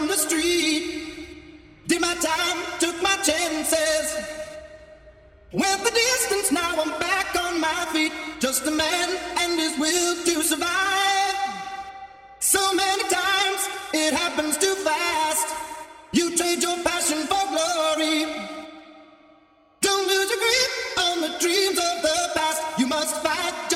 on the street. Did my time, took my chances. Went the distance, now I'm back on my feet. Just a man and his will to survive. So many times it happens too fast. You trade your passion for glory. Don't lose your grip on the dreams of the past. You must fight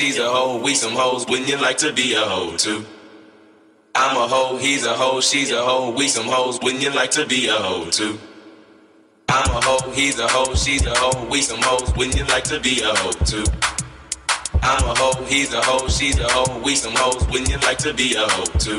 she's a hoe, we some hoes. Wouldn't you like to be a hoe too? I'm a hoe, he's a hoe, she's a hoe, we some hoes. Wouldn't you like to be a hoe too? I'm a hoe, he's a hoe, she's a hoe, we some hoes. Wouldn't you like to be a hoe too? I'm a hoe, he's a hoe, she's a hoe, we some hoes. Wouldn't you like to be a hoe too?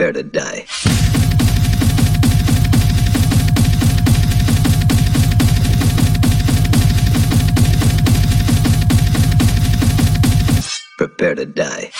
Prepare to die. Prepare to die.